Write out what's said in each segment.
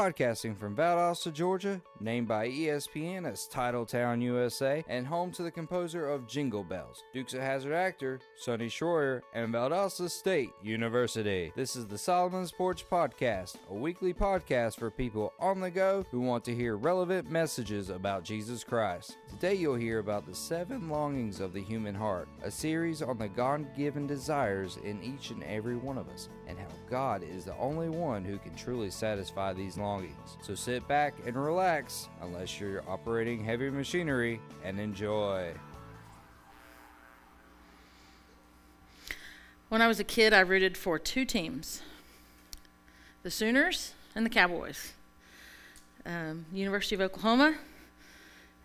Podcasting from Valdosta, Georgia, named by ESPN as Titletown, USA, and home to the composer of Jingle Bells, Dukes of Hazzard actor Sonny Shroyer, and Valdosta State University. This is the Solomon's Porch Podcast, a weekly podcast for people on the go who want to hear relevant messages about Jesus Christ. Today you'll hear about the seven longings of the human heart, a series on the God given desires in each and every one of us, and how God is the only one who can truly satisfy these longings. So sit back and relax, unless you're operating heavy machinery, and enjoy. When I was a kid, I rooted for two teams the Sooners and the Cowboys, um, University of Oklahoma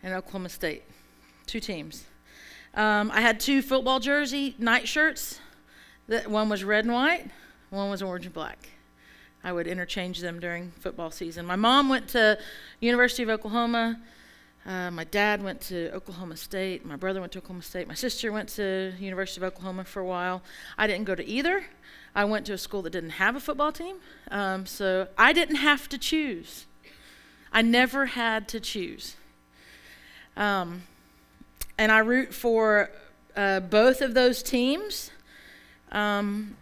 and Oklahoma State. Two teams. Um, I had two football jersey night shirts. That one was red and white, one was orange and black. I would interchange them during football season. My mom went to University of Oklahoma. Uh, my dad went to Oklahoma State. My brother went to Oklahoma State. My sister went to University of Oklahoma for a while. I didn't go to either. I went to a school that didn't have a football team, um, so I didn't have to choose. I never had to choose. Um, and I root for uh, both of those teams. Um,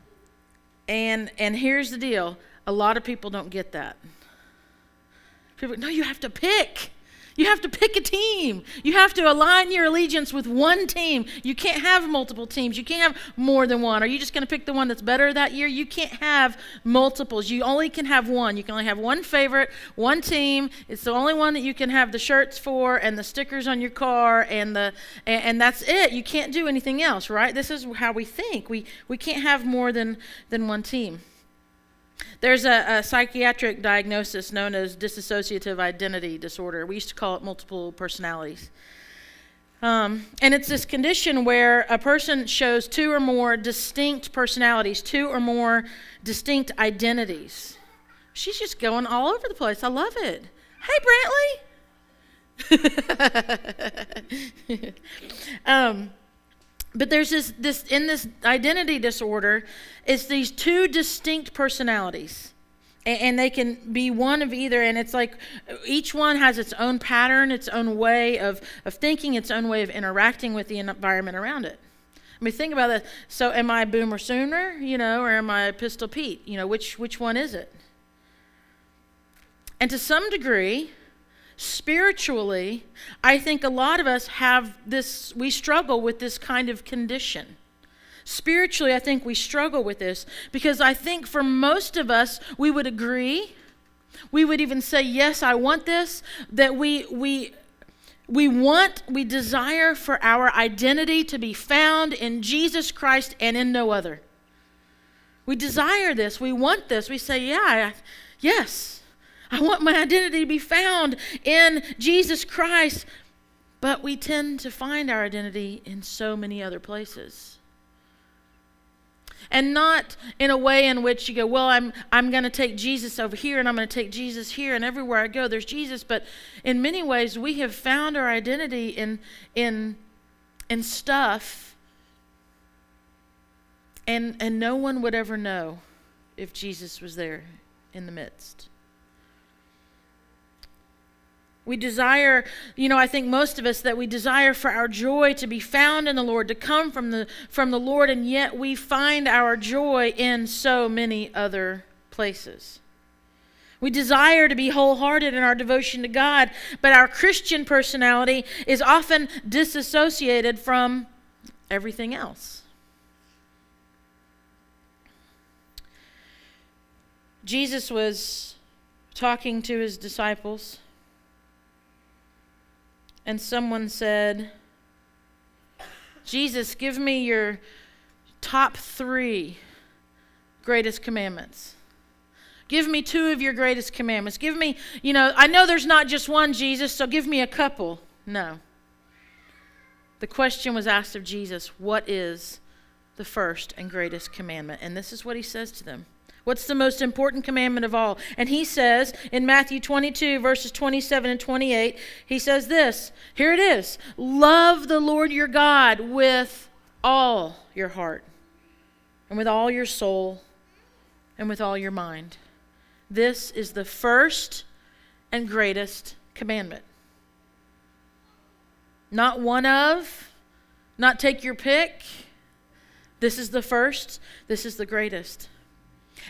and and here's the deal: a lot of people don't get that. People, no, you have to pick. You have to pick a team. You have to align your allegiance with one team. You can't have multiple teams. You can't have more than one. Are you just going to pick the one that's better that year? You can't have multiples. You only can have one. You can only have one favorite, one team. It's the only one that you can have the shirts for and the stickers on your car and the and, and that's it. You can't do anything else, right? This is how we think. We we can't have more than than one team. There's a, a, psychiatric diagnosis known as dissociative identity disorder. We used to call it multiple personalities. Um, and it's this condition where a person shows two or more distinct personalities, two or more distinct identities. She's just going all over the place. I love it. Hey, Brantley. um, but there's this, this in this identity disorder it's these two distinct personalities. And, they can be one of either and it's like each one has its own pattern its own way of, of thinking its own way of interacting with the environment around it. I mean think about that so am i boomer sooner you know or am i pistol pete? You know which which one is it? And to some degree spiritually, I think a lot of us have this, we struggle with this kind of condition. Spiritually, I think we struggle with this because I think for most of us, we would agree. We would even say, Yes, I want this. That we, we, we want, we desire for our identity to be found in Jesus Christ and in no other. We desire this. We want this. We say, Yeah, yes. I want my identity to be found in Jesus Christ. But we tend to find our identity in so many other places. And not in a way in which you go, well, I'm, I'm going to take Jesus over here and I'm going to take Jesus here, and everywhere I go, there's Jesus. But in many ways, we have found our identity in, in, in stuff, and, and no one would ever know if Jesus was there in the midst. We desire, you know, I think most of us that we desire for our joy to be found in the Lord, to come from the from the Lord, and yet we find our joy in so many other places. We desire to be wholehearted in our devotion to God, but our Christian personality is often disassociated from everything else. Jesus was talking to his disciples and someone said, Jesus, give me your top three greatest commandments. Give me two of your greatest commandments. Give me, you know, I know there's not just one Jesus, so give me a couple. No. The question was asked of Jesus, What is the first and greatest commandment? And this is what he says to them What's the most important commandment of all? And he says in Matthew 22, verses 27 and 28, he says this Here it is Love the Lord your God with all your heart, and with all your soul, and with all your mind. This is the first and greatest commandment. Not one of, not take your pick. This is the first, this is the greatest.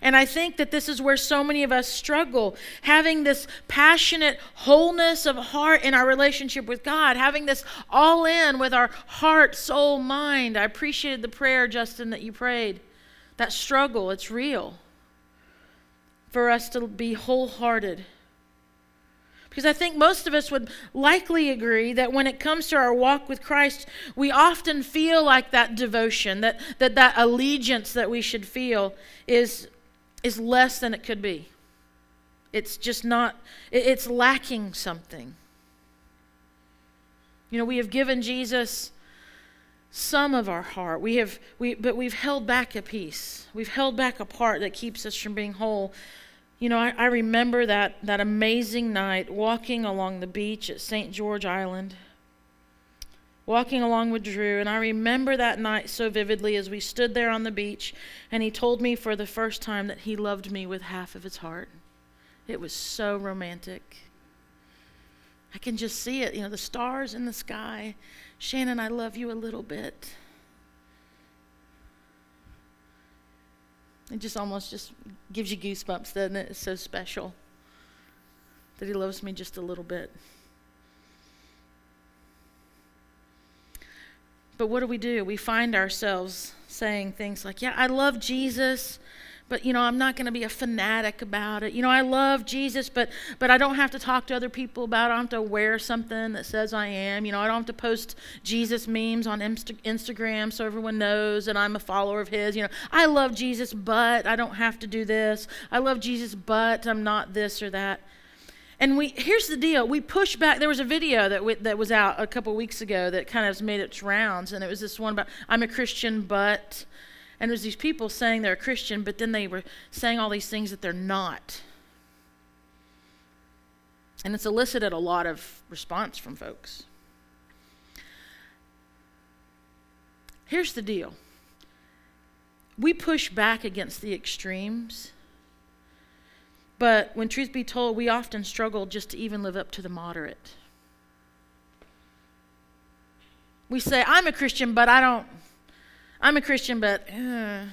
And I think that this is where so many of us struggle having this passionate wholeness of heart in our relationship with God, having this all in with our heart, soul, mind. I appreciated the prayer, Justin, that you prayed. That struggle, it's real. For us to be wholehearted. Because I think most of us would likely agree that when it comes to our walk with Christ, we often feel like that devotion, that that, that allegiance that we should feel is is less than it could be. It's just not, it's lacking something. You know, we have given Jesus some of our heart. We have, we, but we've held back a piece. We've held back a part that keeps us from being whole. You know, I, I remember that, that amazing night walking along the beach at St. George Island walking along with Drew, and I remember that night so vividly as we stood there on the beach, and he told me for the first time that he loved me with half of his heart. It was so romantic. I can just see it, you know, the stars in the sky. Shannon, I love you a little bit. It just almost just gives you goosebumps, doesn't it? It's so special that he loves me just a little bit. But what do we do? We find ourselves saying things like, Yeah, I love Jesus, but you know, I'm not going to be a fanatic about it. You know, I love Jesus, but but I don't have to talk to other people about it. I don't have to wear something that says I am. You know, I don't have to post Jesus memes on Insta- Instagram so everyone knows that I'm a follower of his. You know, I love Jesus, but I don't have to do this. I love Jesus, but I'm not this or that. And we here's the deal: we push back. There was a video that we, that was out a couple weeks ago that kind of made its rounds, and it was this one about I'm a Christian, but, and there's these people saying they're a Christian, but then they were saying all these things that they're not, and it's elicited a lot of response from folks. Here's the deal: we push back against the extremes but when truth be told, we often struggle just to even live up to the moderate. We say, I'm a Christian, but I don't. I'm a Christian, but. Uh.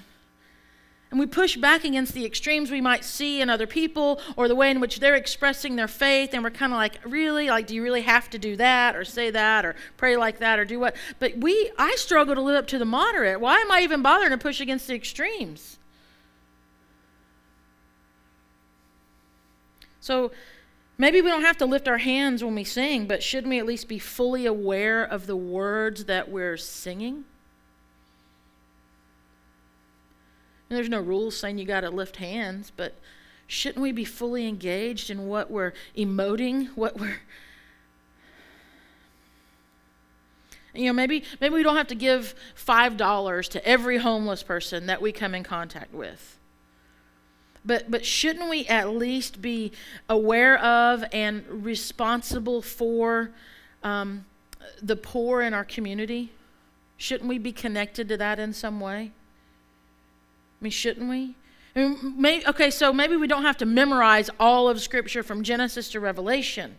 And we push back against the extremes we might see in other people or the way in which they're expressing their faith. And we're kind of like, really? Like, do you really have to do that or say that or pray like that or do what? But we, I struggle to live up to the moderate. Why am I even bothering to push against the extremes? So maybe we don't have to lift our hands when we sing, but shouldn't we at least be fully aware of the words that we're singing? And there's no rules saying you got to lift hands, but shouldn't we be fully engaged in what we're emoting, what we're you know maybe maybe we don't have to give five dollars to every homeless person that we come in contact with but, but shouldn't we at least be aware of and responsible for um, the poor in our community? Shouldn't we be connected to that in some way? I mean, shouldn't we? I mean, may, okay, so maybe we don't have to memorize all of Scripture from Genesis to Revelation.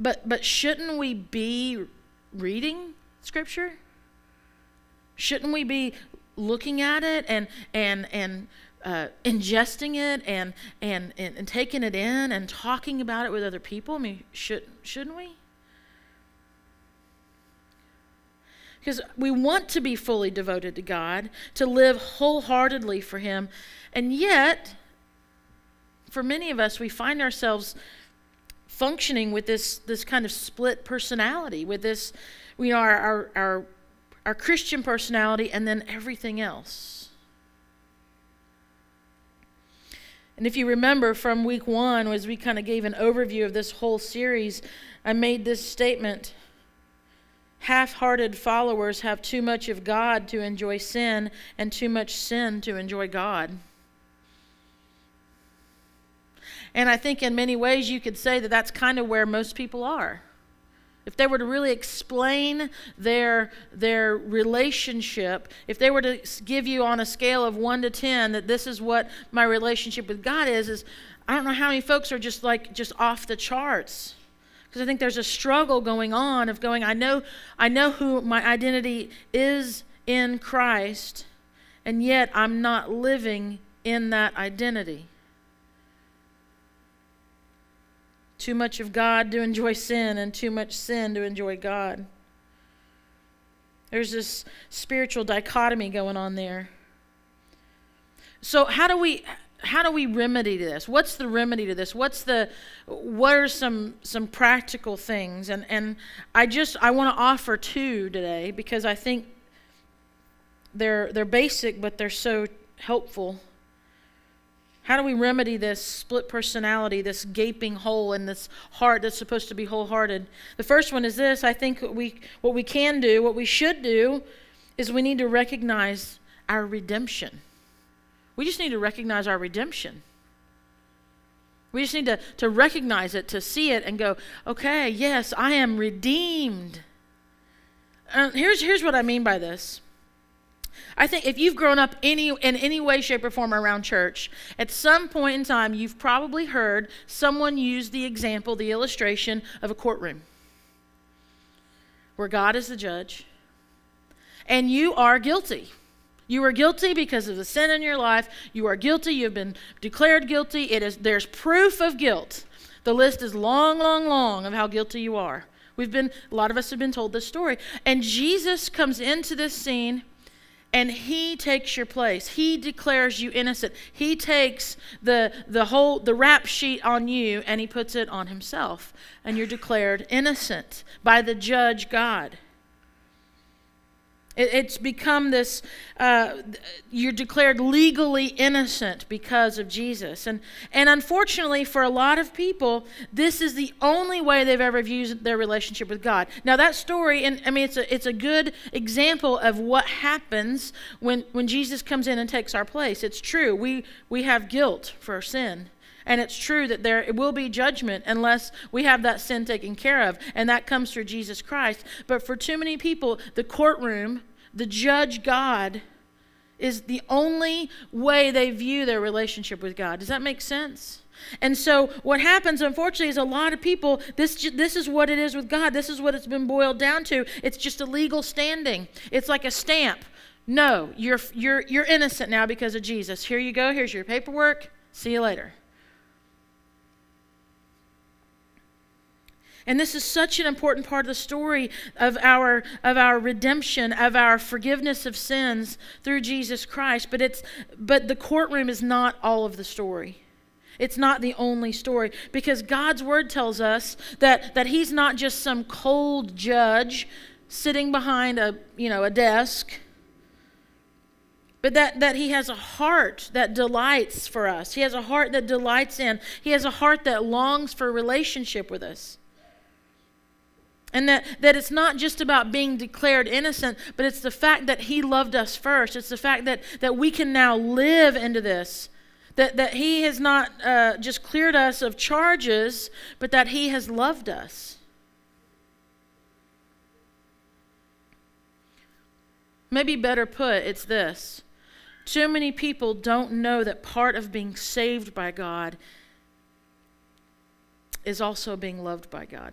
But, but shouldn't we be reading Scripture? Shouldn't we be looking at it and, and, and uh, ingesting it and, and, and, and taking it in and talking about it with other people? I mean, should, shouldn't we? Because we want to be fully devoted to God, to live wholeheartedly for Him, and yet, for many of us, we find ourselves functioning with this, this kind of split personality, with this, you know, our, our, our, our Christian personality and then everything else. And if you remember from week one, as we kind of gave an overview of this whole series, I made this statement Half hearted followers have too much of God to enjoy sin, and too much sin to enjoy God. And I think in many ways you could say that that's kind of where most people are. If they were to really explain their their relationship, if they were to give you on a scale of 1 to 10 that this is what my relationship with God is is I don't know how many folks are just like just off the charts. Because I think there's a struggle going on of going I know I know who my identity is in Christ and yet I'm not living in that identity. Too much of God to enjoy sin, and too much sin to enjoy God. There's this spiritual dichotomy going on there. So how do we how do we remedy this? What's the remedy to this? What's the what are some some practical things? And and I just I want to offer two today because I think they're they're basic but they're so helpful how do we remedy this split personality, this gaping hole in this heart that's supposed to be wholehearted? The first one is this I think what we, what we can do, what we should do, is we need to recognize our redemption. We just need to recognize our redemption. We just need to, to recognize it, to see it, and go, okay, yes, I am redeemed. Uh, here's, here's what I mean by this I think if you've grown up any in any way, shape, or form around church, at some point in time, you've probably heard someone use the example, the illustration of a courtroom where God is the judge and you are guilty. You are guilty because of the sin in your life. You are guilty. You've been declared guilty. It is there's proof of guilt. The list is long, long, long of how guilty you are. We've been a lot of us have been told this story. And Jesus comes into this scene and he takes your place. He declares you innocent. He takes the the whole the rap sheet on you and he puts it on himself. And you're declared innocent by the judge god it, it's become this, uh, you're declared legally innocent because of Jesus. And, and unfortunately, for a lot of people, this is the only way they've ever viewed their relationship with God. Now, that story, and I mean, it's a, it's a good example of what happens when, when Jesus comes in and takes our place. It's true. We, we have guilt for our sin. And it's true that there will be judgment unless we have that sin taken care of. And that comes through Jesus Christ. But for too many people, the courtroom, the judge God, is the only way they view their relationship with God. Does that make sense? And so what happens unfortunately is a lot of people this this is what it is with God. This is what it's been boiled down to. It's just a legal standing. It's like a stamp. No, you're you're you're innocent now because of Jesus. Here you go. Here's your paperwork. See you later. And this is such an important part of the story of our, of our redemption, of our forgiveness of sins through Jesus Christ. But, it's, but the courtroom is not all of the story. It's not the only story because God's word tells us that, that He's not just some cold judge sitting behind a, you know, a desk but that, that he has a heart that delights for us. He has a heart that delights in. He has a heart that longs for relationship with us. And that, that it's not just about being declared innocent, but it's the fact that He loved us first. It's the fact that, that we can now live into this. That, that He has not uh, just cleared us of charges, but that He has loved us. Maybe better put, it's this. Too many people don't know that part of being saved by God is also being loved by God.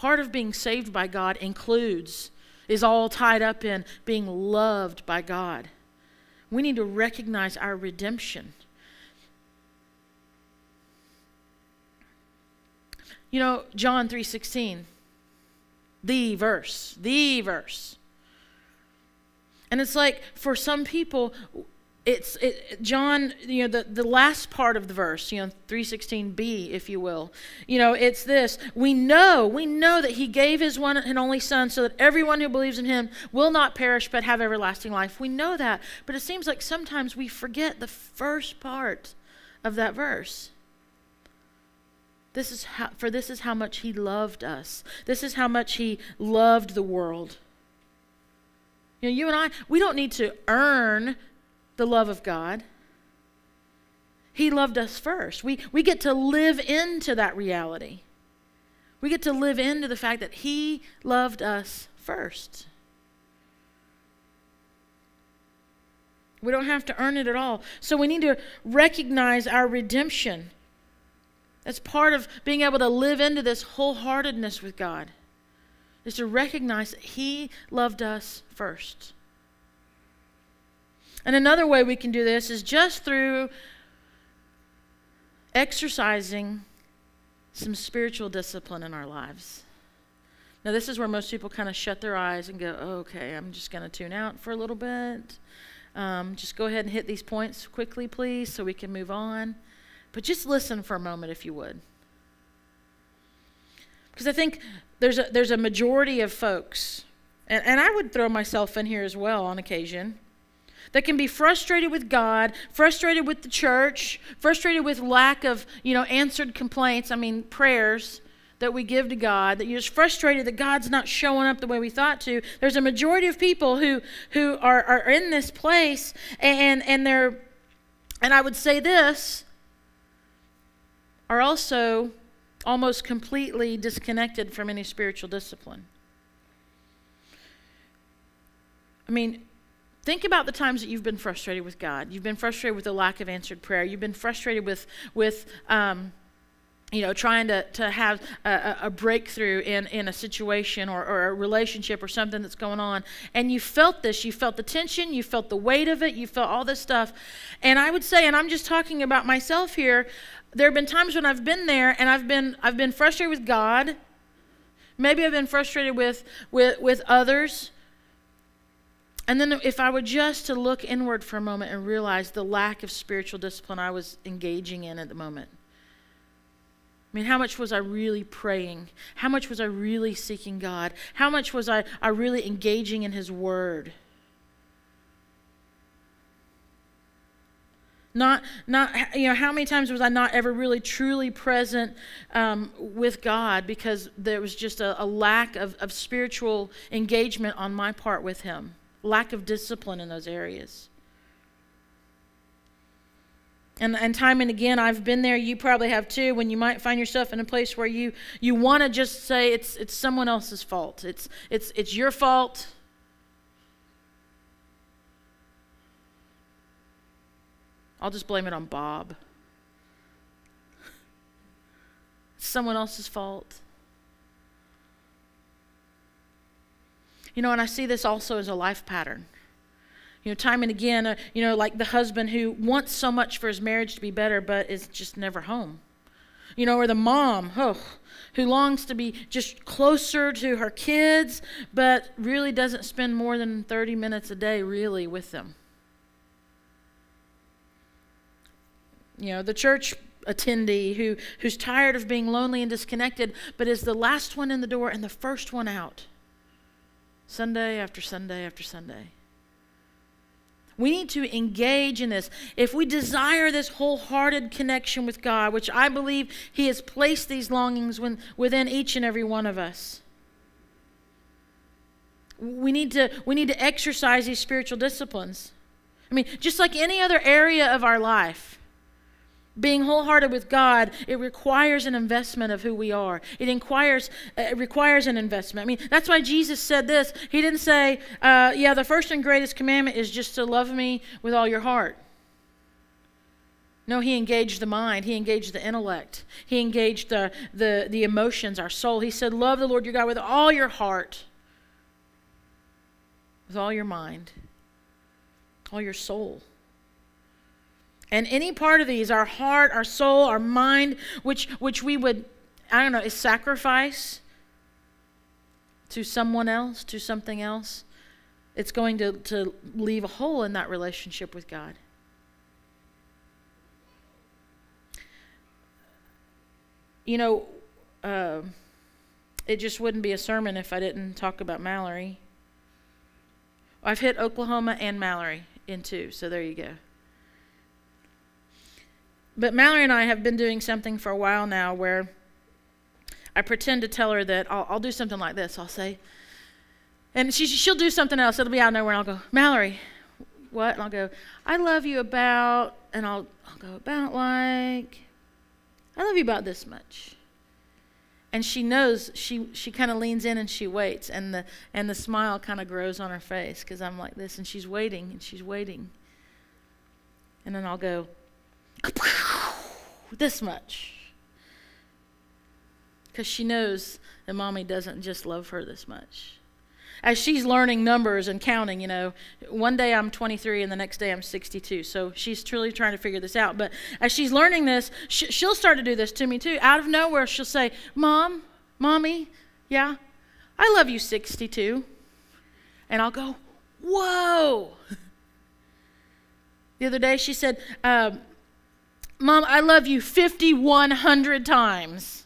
Part of being saved by God includes, is all tied up in being loved by God. We need to recognize our redemption. You know, John 3:16, the verse, the verse. And it's like for some people it's it, John, you know, the, the last part of the verse, you know, 316b, if you will. You know, it's this. We know, we know that he gave his one and only son so that everyone who believes in him will not perish but have everlasting life. We know that. But it seems like sometimes we forget the first part of that verse. This is how, for this is how much he loved us. This is how much he loved the world. You know, you and I, we don't need to earn the love of God. He loved us first. We, we get to live into that reality. We get to live into the fact that He loved us first. We don't have to earn it at all. So we need to recognize our redemption. That's part of being able to live into this wholeheartedness with God, is to recognize that He loved us first. And another way we can do this is just through exercising some spiritual discipline in our lives. Now, this is where most people kind of shut their eyes and go, oh, okay, I'm just going to tune out for a little bit. Um, just go ahead and hit these points quickly, please, so we can move on. But just listen for a moment, if you would. Because I think there's a, there's a majority of folks, and, and I would throw myself in here as well on occasion, that can be frustrated with God, frustrated with the church, frustrated with lack of, you know, answered complaints, I mean, prayers that we give to God, that you're just frustrated that God's not showing up the way we thought to. There's a majority of people who who are, are in this place and and they're and I would say this are also almost completely disconnected from any spiritual discipline. I mean, think about the times that you've been frustrated with God. You've been frustrated with the lack of answered prayer. You've been frustrated with with um, you know, trying to, to have a, a breakthrough in, in a situation or, or a relationship or something that's going on. And you felt this. You felt the tension. You felt the weight of it. You felt all this stuff. And I would say, and I'm just talking about myself here, there have been times when I've been there and I've been, I've been frustrated with God. Maybe I've been frustrated with, with, with others. And then if I were just to look inward for a moment and realize the lack of spiritual discipline I was engaging in at the moment I mean, how much was I really praying? How much was I really seeking God? How much was I, I really engaging in His Word? Not, not, you know, how many times was I not ever really truly present um, with God because there was just a, a lack of, of spiritual engagement on my part with Him, lack of discipline in those areas. And, and time and again, I've been there. You probably have too. When you might find yourself in a place where you you want to just say it's it's someone else's fault. It's it's it's your fault. I'll just blame it on Bob. It's someone else's fault. You know, and I see this also as a life pattern. You know, time and again, uh, you know, like the husband who wants so much for his marriage to be better, but is just never home. You know, or the mom, oh, who longs to be just closer to her kids, but really doesn't spend more than 30 minutes a day really with them. You know, the church attendee who, who's tired of being lonely and disconnected, but is the last one in the door and the first one out. Sunday after Sunday after Sunday. We need to engage in this. If we desire this wholehearted connection with God, which I believe He has placed these longings within each and every one of us, we need to, we need to exercise these spiritual disciplines. I mean, just like any other area of our life, being wholehearted with God, it requires an investment of who we are. It, inquires, uh, it requires an investment. I mean, that's why Jesus said this. He didn't say, uh, yeah, the first and greatest commandment is just to love me with all your heart. No, he engaged the mind. He engaged the intellect. He engaged the, the, the emotions, our soul. He said, Love the Lord your God with all your heart, with all your mind, all your soul. And any part of these, our heart, our soul, our mind, which, which we would, I don't know, is sacrifice to someone else, to something else, it's going to, to leave a hole in that relationship with God. You know, uh, it just wouldn't be a sermon if I didn't talk about Mallory. I've hit Oklahoma and Mallory in two, so there you go. But Mallory and I have been doing something for a while now where I pretend to tell her that I'll, I'll do something like this. I'll say, and she, she'll do something else. It'll be out of nowhere, and I'll go, Mallory, what? And I'll go, I love you about and I'll I'll go about like I love you about this much. And she knows she she kind of leans in and she waits and the and the smile kind of grows on her face cuz I'm like this and she's waiting and she's waiting. And then I'll go this much. Cuz she knows that mommy doesn't just love her this much as she's learning numbers and counting, you know, one day I'm 23 and the next day I'm 62. So she's truly trying to figure this out. But as she's learning this, sh- she'll start to do this to me too. Out of nowhere, she'll say, Mom, Mommy, yeah, I love you 62. And I'll go, Whoa. The other day she said, uh, Mom, I love you 5,100 times.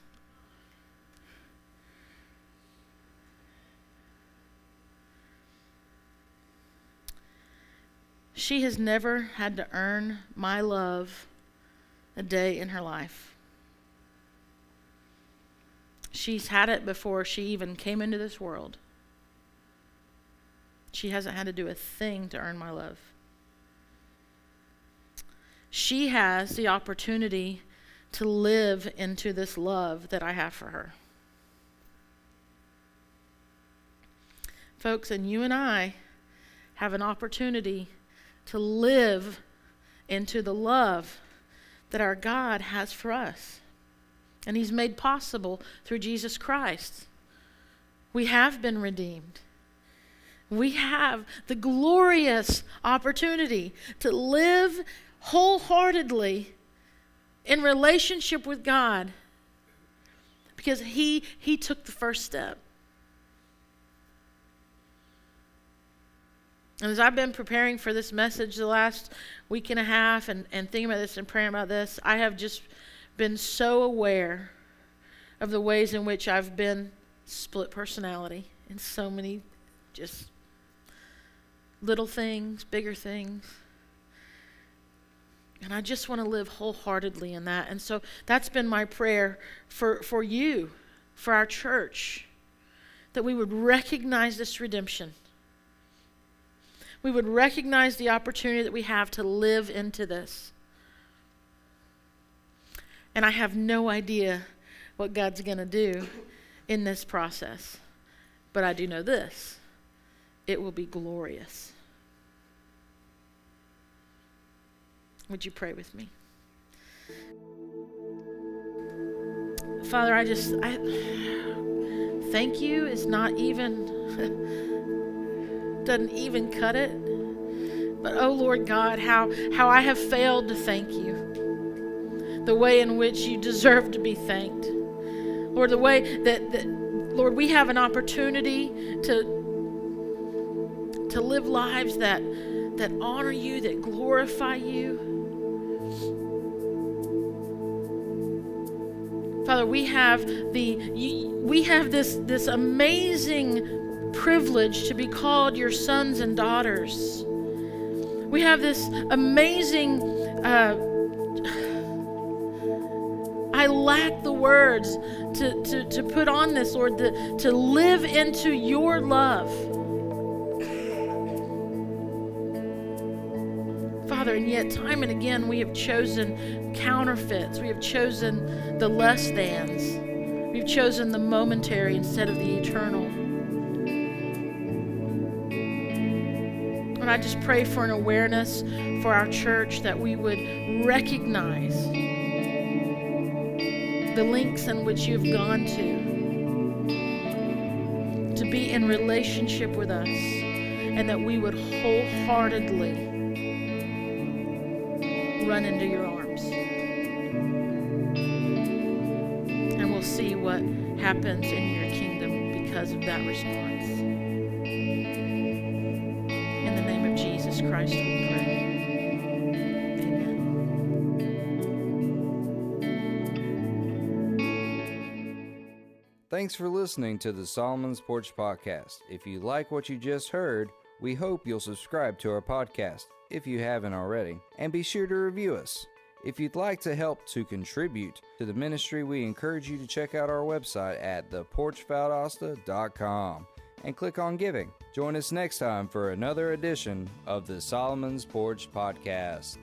She has never had to earn my love a day in her life. She's had it before she even came into this world. She hasn't had to do a thing to earn my love. She has the opportunity to live into this love that I have for her. Folks, and you and I have an opportunity to live into the love that our God has for us. And He's made possible through Jesus Christ. We have been redeemed. We have the glorious opportunity to live wholeheartedly in relationship with God because he, he took the first step. And as I've been preparing for this message the last week and a half and, and thinking about this and praying about this, I have just been so aware of the ways in which I've been split personality in so many just little things, bigger things. And I just want to live wholeheartedly in that. And so that's been my prayer for, for you, for our church, that we would recognize this redemption we would recognize the opportunity that we have to live into this. And I have no idea what God's going to do in this process. But I do know this it will be glorious. Would you pray with me? Father, I just I thank you is not even doesn't even cut it. But oh Lord God, how, how I have failed to thank you. The way in which you deserve to be thanked. Lord, the way that, that Lord, we have an opportunity to to live lives that that honor you, that glorify you. Father, we have the we have this this amazing privilege to be called your sons and daughters. We have this amazing. Uh, I lack the words to, to, to put on this, Lord, to, to live into your love. And yet time and again we have chosen counterfeits. We have chosen the less thans. We've chosen the momentary instead of the eternal. And I just pray for an awareness for our church that we would recognize the links in which you've gone to to be in relationship with us and that we would wholeheartedly run into your arms. And we'll see what happens in your kingdom because of that response. In the name of Jesus Christ we pray. Thanks for listening to the Solomon's Porch Podcast. If you like what you just heard, we hope you'll subscribe to our podcast if you haven't already, and be sure to review us. If you'd like to help to contribute to the ministry, we encourage you to check out our website at theporchvaldosta.com and click on Giving. Join us next time for another edition of the Solomon's Porch Podcast.